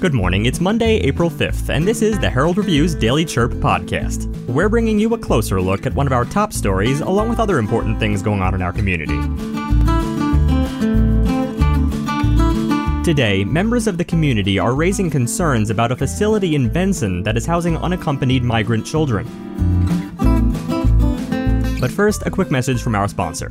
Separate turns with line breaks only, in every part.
Good morning, it's Monday, April 5th, and this is the Herald Review's Daily Chirp podcast. We're bringing you a closer look at one of our top stories, along with other important things going on in our community. Today, members of the community are raising concerns about a facility in Benson that is housing unaccompanied migrant children. But first, a quick message from our sponsor.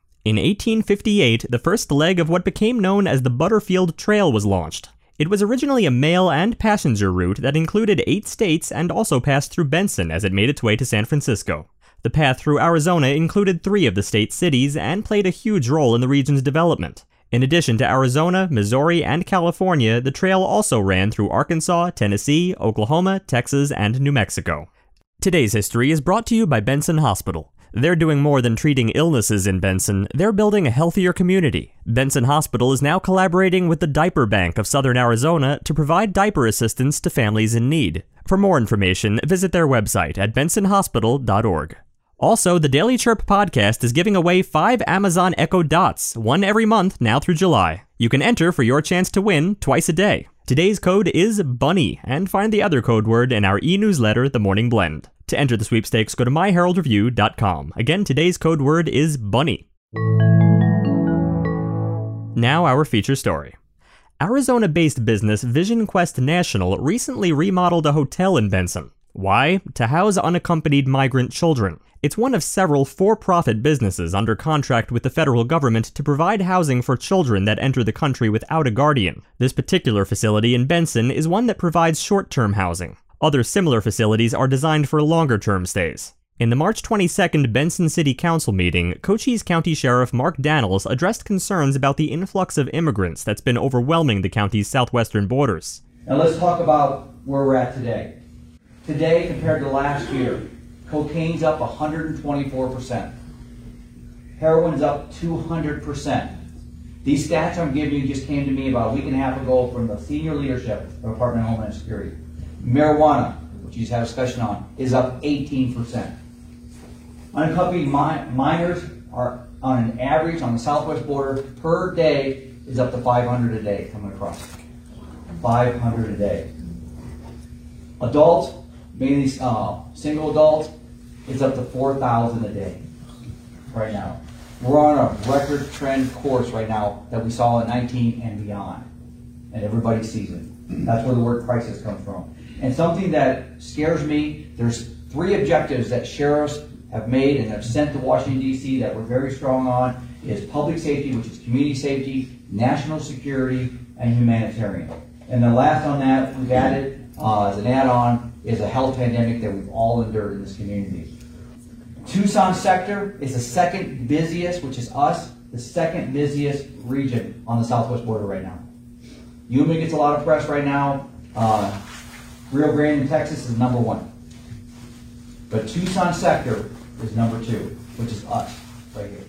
In 1858, the first leg of what became known as the Butterfield Trail was launched. It was originally a mail and passenger route that included eight states and also passed through Benson as it made its way to San Francisco. The path through Arizona included three of the state's cities and played a huge role in the region's development. In addition to Arizona, Missouri, and California, the trail also ran through Arkansas, Tennessee, Oklahoma, Texas, and New Mexico. Today's history is brought to you by Benson Hospital. They're doing more than treating illnesses in Benson, they're building a healthier community. Benson Hospital is now collaborating with the Diaper Bank of Southern Arizona to provide diaper assistance to families in need. For more information, visit their website at bensonhospital.org. Also, the Daily Chirp podcast is giving away five Amazon Echo Dots, one every month now through July. You can enter for your chance to win twice a day. Today's code is BUNNY, and find the other code word in our e newsletter, The Morning Blend. To enter the sweepstakes, go to myheraldreview.com. Again, today's code word is bunny. Now, our feature story. Arizona based business Vision Quest National recently remodeled a hotel in Benson. Why? To house unaccompanied migrant children. It's one of several for profit businesses under contract with the federal government to provide housing for children that enter the country without a guardian. This particular facility in Benson is one that provides short term housing. Other similar facilities are designed for longer term stays. In the March 22nd Benson City Council meeting, Cochise County Sheriff Mark Dannels addressed concerns about the influx of immigrants that's been overwhelming the county's southwestern borders.
Now let's talk about where we're at today. Today, compared to last year, cocaine's up 124%. Heroin's up 200%. These stats I'm giving you just came to me about a week and a half ago from the senior leadership of Department of Homeland Security. Marijuana, which you have a discussion on, is up 18%. Unaccompanied mi- minors are on an average on the southwest border per day is up to 500 a day coming across. 500 a day. Adults, mainly uh, single adults, is up to 4,000 a day right now. We're on a record trend course right now that we saw in 19 and beyond. And everybody sees it. That's where the word crisis comes from. And something that scares me, there's three objectives that sheriffs have made and have sent to Washington, D.C. that we're very strong on is public safety, which is community safety, national security, and humanitarian. And the last on that we've added uh, as an add-on is a health pandemic that we've all endured in this community. Tucson sector is the second busiest, which is us, the second busiest region on the southwest border right now. Yuma gets a lot of press right now. Uh, Rio Grande in Texas is number one. But Tucson sector is number two, which is us right here.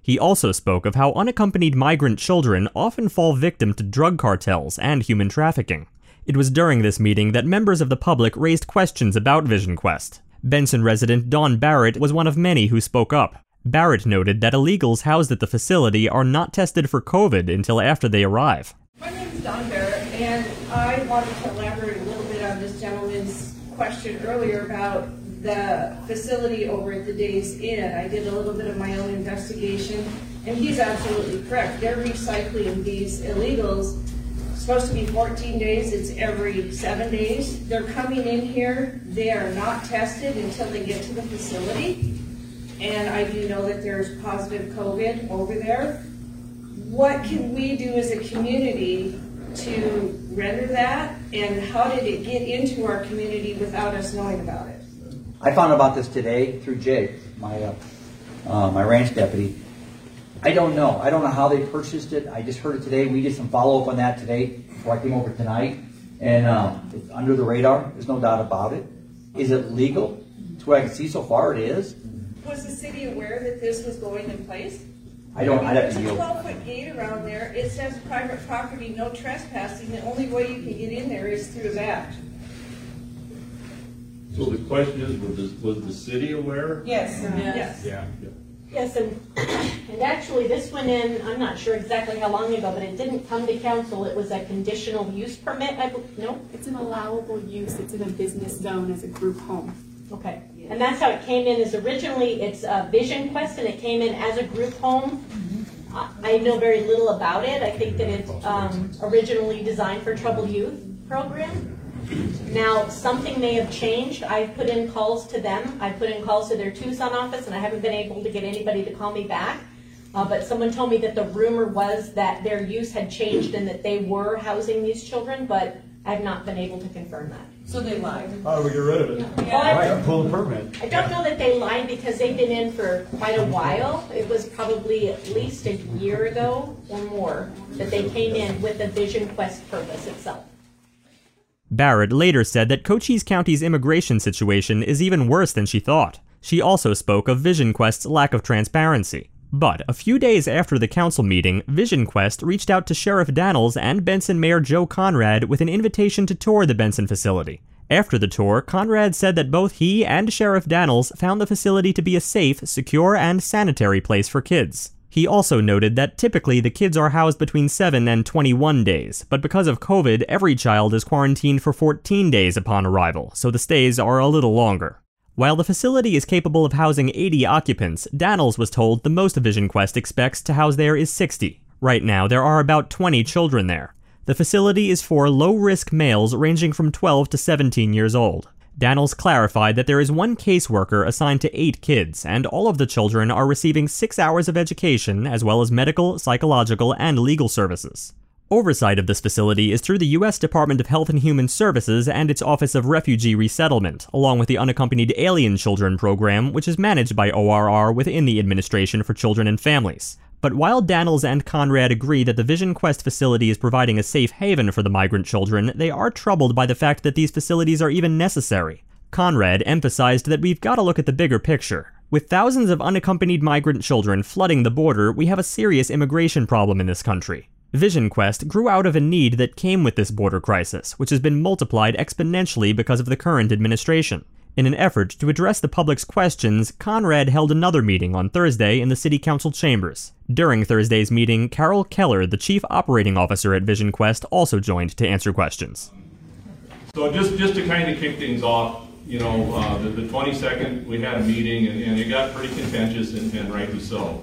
He also spoke of how unaccompanied migrant children often fall victim to drug cartels and human trafficking. It was during this meeting that members of the public raised questions about Vision Quest. Benson resident Don Barrett was one of many who spoke up. Barrett noted that illegals housed at the facility are not tested for COVID until after they arrive.
My name is Don Barrett, and I wanted to elaborate a little bit on this gentleman's question earlier about the facility over at the Days Inn. I did a little bit of my own investigation, and he's absolutely correct. They're recycling these illegals. It's supposed to be 14 days, it's every seven days. They're coming in here, they are not tested until they get to the facility. And I do know that there's positive COVID over there. What can we do as a community to render that? And how did it get into our community without us knowing about it?
I found about this today through Jay, my uh, uh, my ranch deputy. I don't know. I don't know how they purchased it. I just heard it today. We did some follow up on that today before I came over tonight. And um, it's under the radar. There's no doubt about it. Is it legal? To what I can see so far, it is.
Was the city aware that this was going in place?
I don't. I'd have
There's a twelve foot gate around there, it says private property, no trespassing, the only way you can get in there is through that.
So the question is, was the, was the city aware?
Yes. Yes.
Yeah.
Yes, and, and actually, this went in, I'm not sure exactly how long ago, but it didn't come to council. It was a conditional use permit, I, bel- no?
It's an allowable use, it's in a business zone as a group home.
Okay. And that's how it came in, is originally, it's a Vision Quest, and it came in as a group home. I, know very little about it. I think that it's, um, originally designed for troubled youth program. Now, something may have changed. I've put in calls to them. I've put in calls to their Tucson office, and I haven't been able to get anybody to call me back. Uh, but someone told me that the rumor was that their use had changed and that they were housing these children, but I've not been able to confirm that.
So they lied.
How do we get rid of it?
Well, I-
Pull the permit.
I don't know that they lied because they've been in for quite a while. It was probably at least a year ago or more that they came in with the Vision Quest purpose itself.
Barrett later said that Cochise County's immigration situation is even worse than she thought. She also spoke of Vision Quest's lack of transparency. But a few days after the council meeting, Vision Quest reached out to Sheriff Dannels and Benson Mayor Joe Conrad with an invitation to tour the Benson facility. After the tour, Conrad said that both he and Sheriff Dannels found the facility to be a safe, secure, and sanitary place for kids. He also noted that typically the kids are housed between 7 and 21 days, but because of COVID, every child is quarantined for 14 days upon arrival, so the stays are a little longer. While the facility is capable of housing 80 occupants, Dannels was told the most Vision Quest expects to house there is 60. Right now, there are about 20 children there. The facility is for low risk males ranging from 12 to 17 years old. Dannels clarified that there is one caseworker assigned to eight kids, and all of the children are receiving six hours of education, as well as medical, psychological, and legal services. Oversight of this facility is through the U.S. Department of Health and Human Services and its Office of Refugee Resettlement, along with the Unaccompanied Alien Children Program, which is managed by ORR within the Administration for Children and Families. But while Dannels and Conrad agree that the Vision Quest facility is providing a safe haven for the migrant children, they are troubled by the fact that these facilities are even necessary. Conrad emphasized that we've got to look at the bigger picture. With thousands of unaccompanied migrant children flooding the border, we have a serious immigration problem in this country. Vision Quest grew out of a need that came with this border crisis, which has been multiplied exponentially because of the current administration. In an effort to address the public's questions, Conrad held another meeting on Thursday in the City Council chambers. During Thursday's meeting, Carol Keller, the Chief Operating Officer at Vision Quest, also joined to answer questions.
So just, just to kind of kick things off, you know, uh, the, the twenty-second, we had a meeting and, and it got pretty contentious and, and rightly so.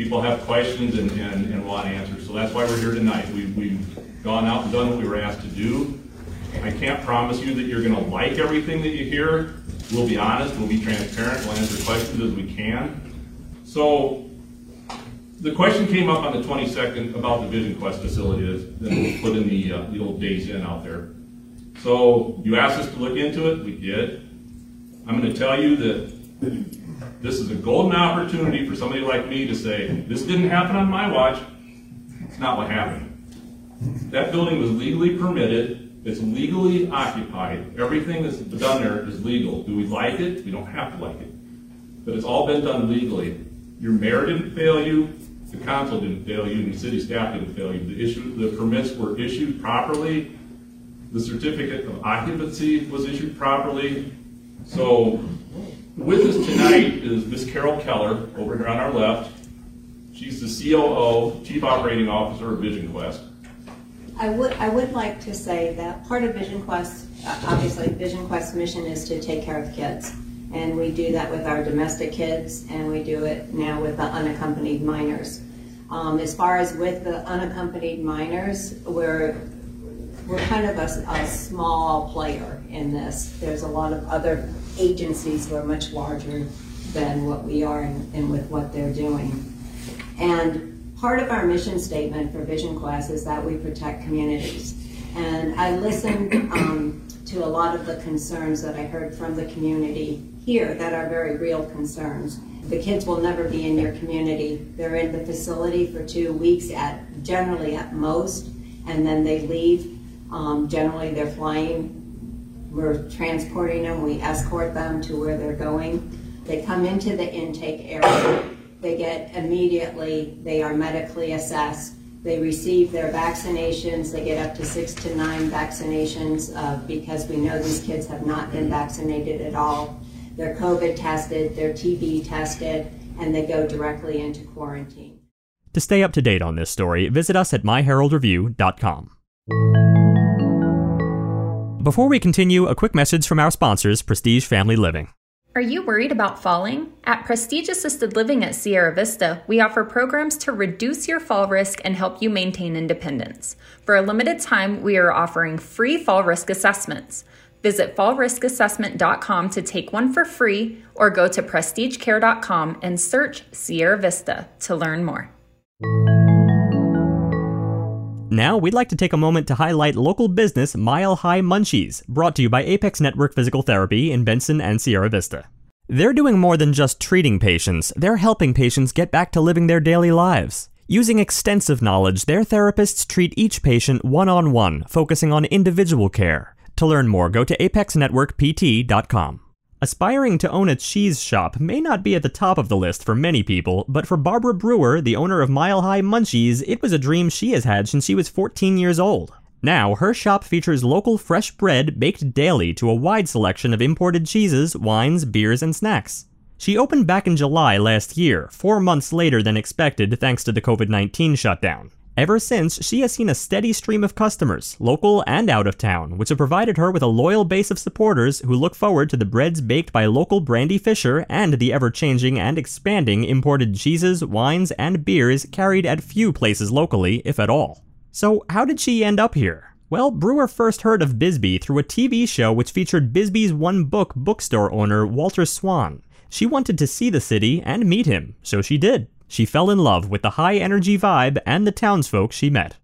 People have questions and, and, and want answers, so that's why we're here tonight. We've, we've gone out and done what we were asked to do. I can't promise you that you're gonna like everything that you hear. We'll be honest, we'll be transparent, we'll answer questions as we can. So, the question came up on the twenty-second about the Vision Quest facility that was put in the, uh, the old Days Inn out there. So you asked us to look into it, we did. I'm gonna tell you that this is a golden opportunity for somebody like me to say, this didn't happen on my watch. It's not what happened. That building was legally permitted, it's legally occupied, everything that's done there is legal. Do we like it? We don't have to like it. But it's all been done legally. Your mayor didn't fail you, the council didn't fail you, and the city staff didn't fail you. The issue, the permits were issued properly, the certificate of occupancy was issued properly. So with us tonight is Miss Carol Keller, over here on our left. She's the COO, Chief Operating Officer of Vision Quest.
I would, I would like to say that part of Vision Quest, uh, obviously, Vision Quest's mission is to take care of kids. And we do that with our domestic kids, and we do it now with the unaccompanied minors. Um, as far as with the unaccompanied minors, we're, we're kind of a, a small player in this. There's a lot of other agencies who are much larger than what we are and, and with what they're doing. And part of our mission statement for Vision Quest is that we protect communities. And I listened um, to a lot of the concerns that I heard from the community here that are very real concerns. The kids will never be in your community. They're in the facility for two weeks at generally at most, and then they leave. Um, generally, they're flying. We're transporting them. We escort them to where they're going. They come into the intake area. They get immediately. They are medically assessed. They receive their vaccinations. They get up to six to nine vaccinations uh, because we know these kids have not been vaccinated at all. They're COVID tested, they're TB tested, and they go directly into quarantine.
To stay up to date on this story, visit us at myheraldreview.com. Before we continue, a quick message from our sponsors, Prestige Family Living.
Are you worried about falling? At Prestige Assisted Living at Sierra Vista, we offer programs to reduce your fall risk and help you maintain independence. For a limited time, we are offering free fall risk assessments. Visit fallriskassessment.com to take one for free or go to prestigecare.com and search Sierra Vista to learn more.
Now, we'd like to take a moment to highlight local business Mile High Munchies, brought to you by Apex Network Physical Therapy in Benson and Sierra Vista. They're doing more than just treating patients, they're helping patients get back to living their daily lives. Using extensive knowledge, their therapists treat each patient one on one, focusing on individual care. To learn more, go to apexnetworkpt.com. Aspiring to own a cheese shop may not be at the top of the list for many people, but for Barbara Brewer, the owner of Mile High Munchies, it was a dream she has had since she was 14 years old. Now, her shop features local fresh bread baked daily to a wide selection of imported cheeses, wines, beers, and snacks. She opened back in July last year, four months later than expected thanks to the COVID 19 shutdown. Ever since, she has seen a steady stream of customers, local and out of town, which have provided her with a loyal base of supporters who look forward to the breads baked by local Brandy Fisher and the ever changing and expanding imported cheeses, wines, and beers carried at few places locally, if at all. So, how did she end up here? Well, Brewer first heard of Bisbee through a TV show which featured Bisbee's one book bookstore owner, Walter Swan. She wanted to see the city and meet him, so she did she fell in love with the high energy vibe and the townsfolk she met.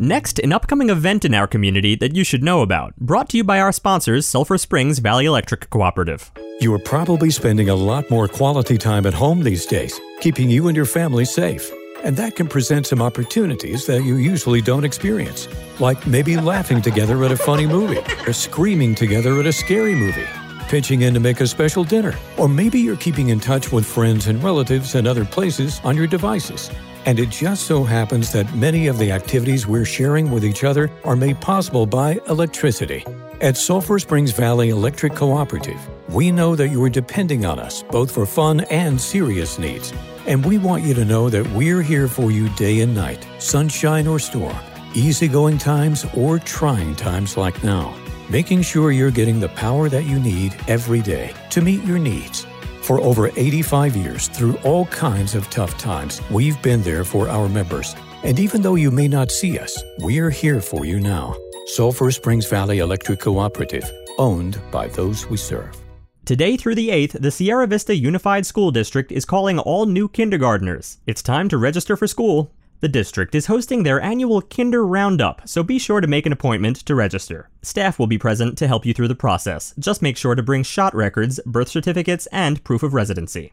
Next, an upcoming event in our community that you should know about, brought to you by our sponsors, Sulphur Springs Valley Electric Cooperative.
You are probably spending a lot more quality time at home these days, keeping you and your family safe. And that can present some opportunities that you usually don't experience, like maybe laughing together at a funny movie or screaming together at a scary movie pitching in to make a special dinner. Or maybe you're keeping in touch with friends and relatives in other places on your devices. And it just so happens that many of the activities we're sharing with each other are made possible by electricity. At Sulphur Springs Valley Electric Cooperative, we know that you are depending on us both for fun and serious needs. And we want you to know that we're here for you day and night, sunshine or storm, easygoing times or trying times like now making sure you're getting the power that you need every day to meet your needs. For over 85 years, through all kinds of tough times, we've been there for our members. And even though you may not see us, we're here for you now. Sulphur Springs Valley Electric Cooperative, owned by those we serve.
Today through the 8th, the Sierra Vista Unified School District is calling all new kindergartners. It's time to register for school. The district is hosting their annual Kinder Roundup, so be sure to make an appointment to register. Staff will be present to help you through the process. Just make sure to bring shot records, birth certificates, and proof of residency.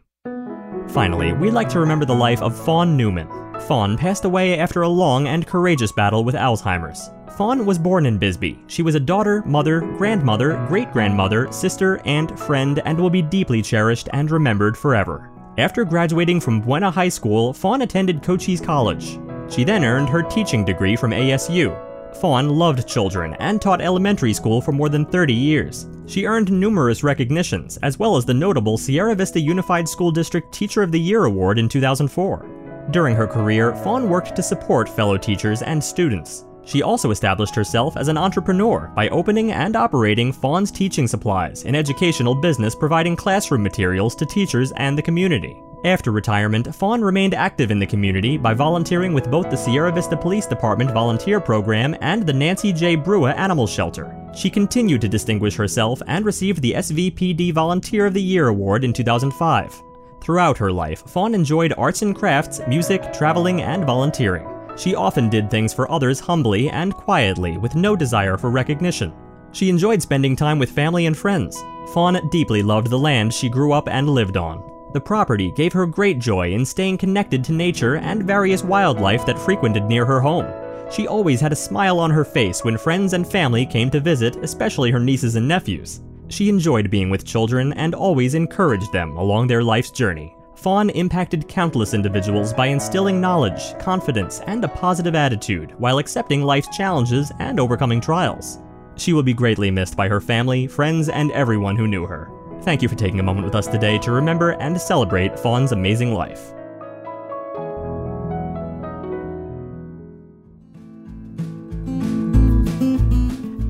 Finally, we'd like to remember the life of Fawn Newman. Fawn passed away after a long and courageous battle with Alzheimer's. Fawn was born in Bisbee. She was a daughter, mother, grandmother, great grandmother, sister, and friend, and will be deeply cherished and remembered forever. After graduating from Buena High School, Fawn attended Cochise College. She then earned her teaching degree from ASU. Fawn loved children and taught elementary school for more than 30 years. She earned numerous recognitions, as well as the notable Sierra Vista Unified School District Teacher of the Year Award in 2004. During her career, Fawn worked to support fellow teachers and students. She also established herself as an entrepreneur by opening and operating Fawn's Teaching Supplies, an educational business providing classroom materials to teachers and the community. After retirement, Fawn remained active in the community by volunteering with both the Sierra Vista Police Department Volunteer Program and the Nancy J. Brewer Animal Shelter. She continued to distinguish herself and received the SVPD Volunteer of the Year Award in 2005. Throughout her life, Fawn enjoyed arts and crafts, music, traveling, and volunteering. She often did things for others humbly and quietly, with no desire for recognition. She enjoyed spending time with family and friends. Fawn deeply loved the land she grew up and lived on. The property gave her great joy in staying connected to nature and various wildlife that frequented near her home. She always had a smile on her face when friends and family came to visit, especially her nieces and nephews. She enjoyed being with children and always encouraged them along their life's journey. Fawn impacted countless individuals by instilling knowledge, confidence, and a positive attitude while accepting life's challenges and overcoming trials. She will be greatly missed by her family, friends, and everyone who knew her. Thank you for taking a moment with us today to remember and celebrate Fawn's amazing life.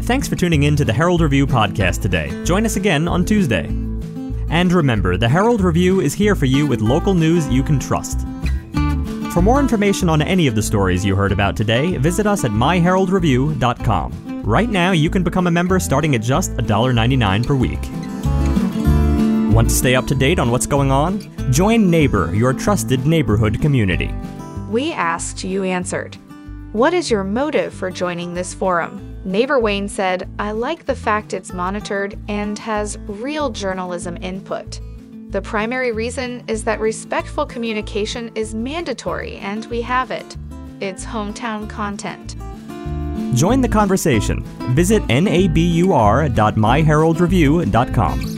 Thanks for tuning in to the Herald Review podcast today. Join us again on Tuesday. And remember, the Herald Review is here for you with local news you can trust. For more information on any of the stories you heard about today, visit us at myheraldreview.com. Right now, you can become a member starting at just $1.99 per week. Want to stay up to date on what's going on? Join Nabur, your trusted neighborhood community.
We asked, you answered. What is your motive for joining this forum? Nabur Wayne said, I like the fact it's monitored and has real journalism input. The primary reason is that respectful communication is mandatory and we have it. It's hometown content.
Join the conversation. Visit nabur.myheraldreview.com.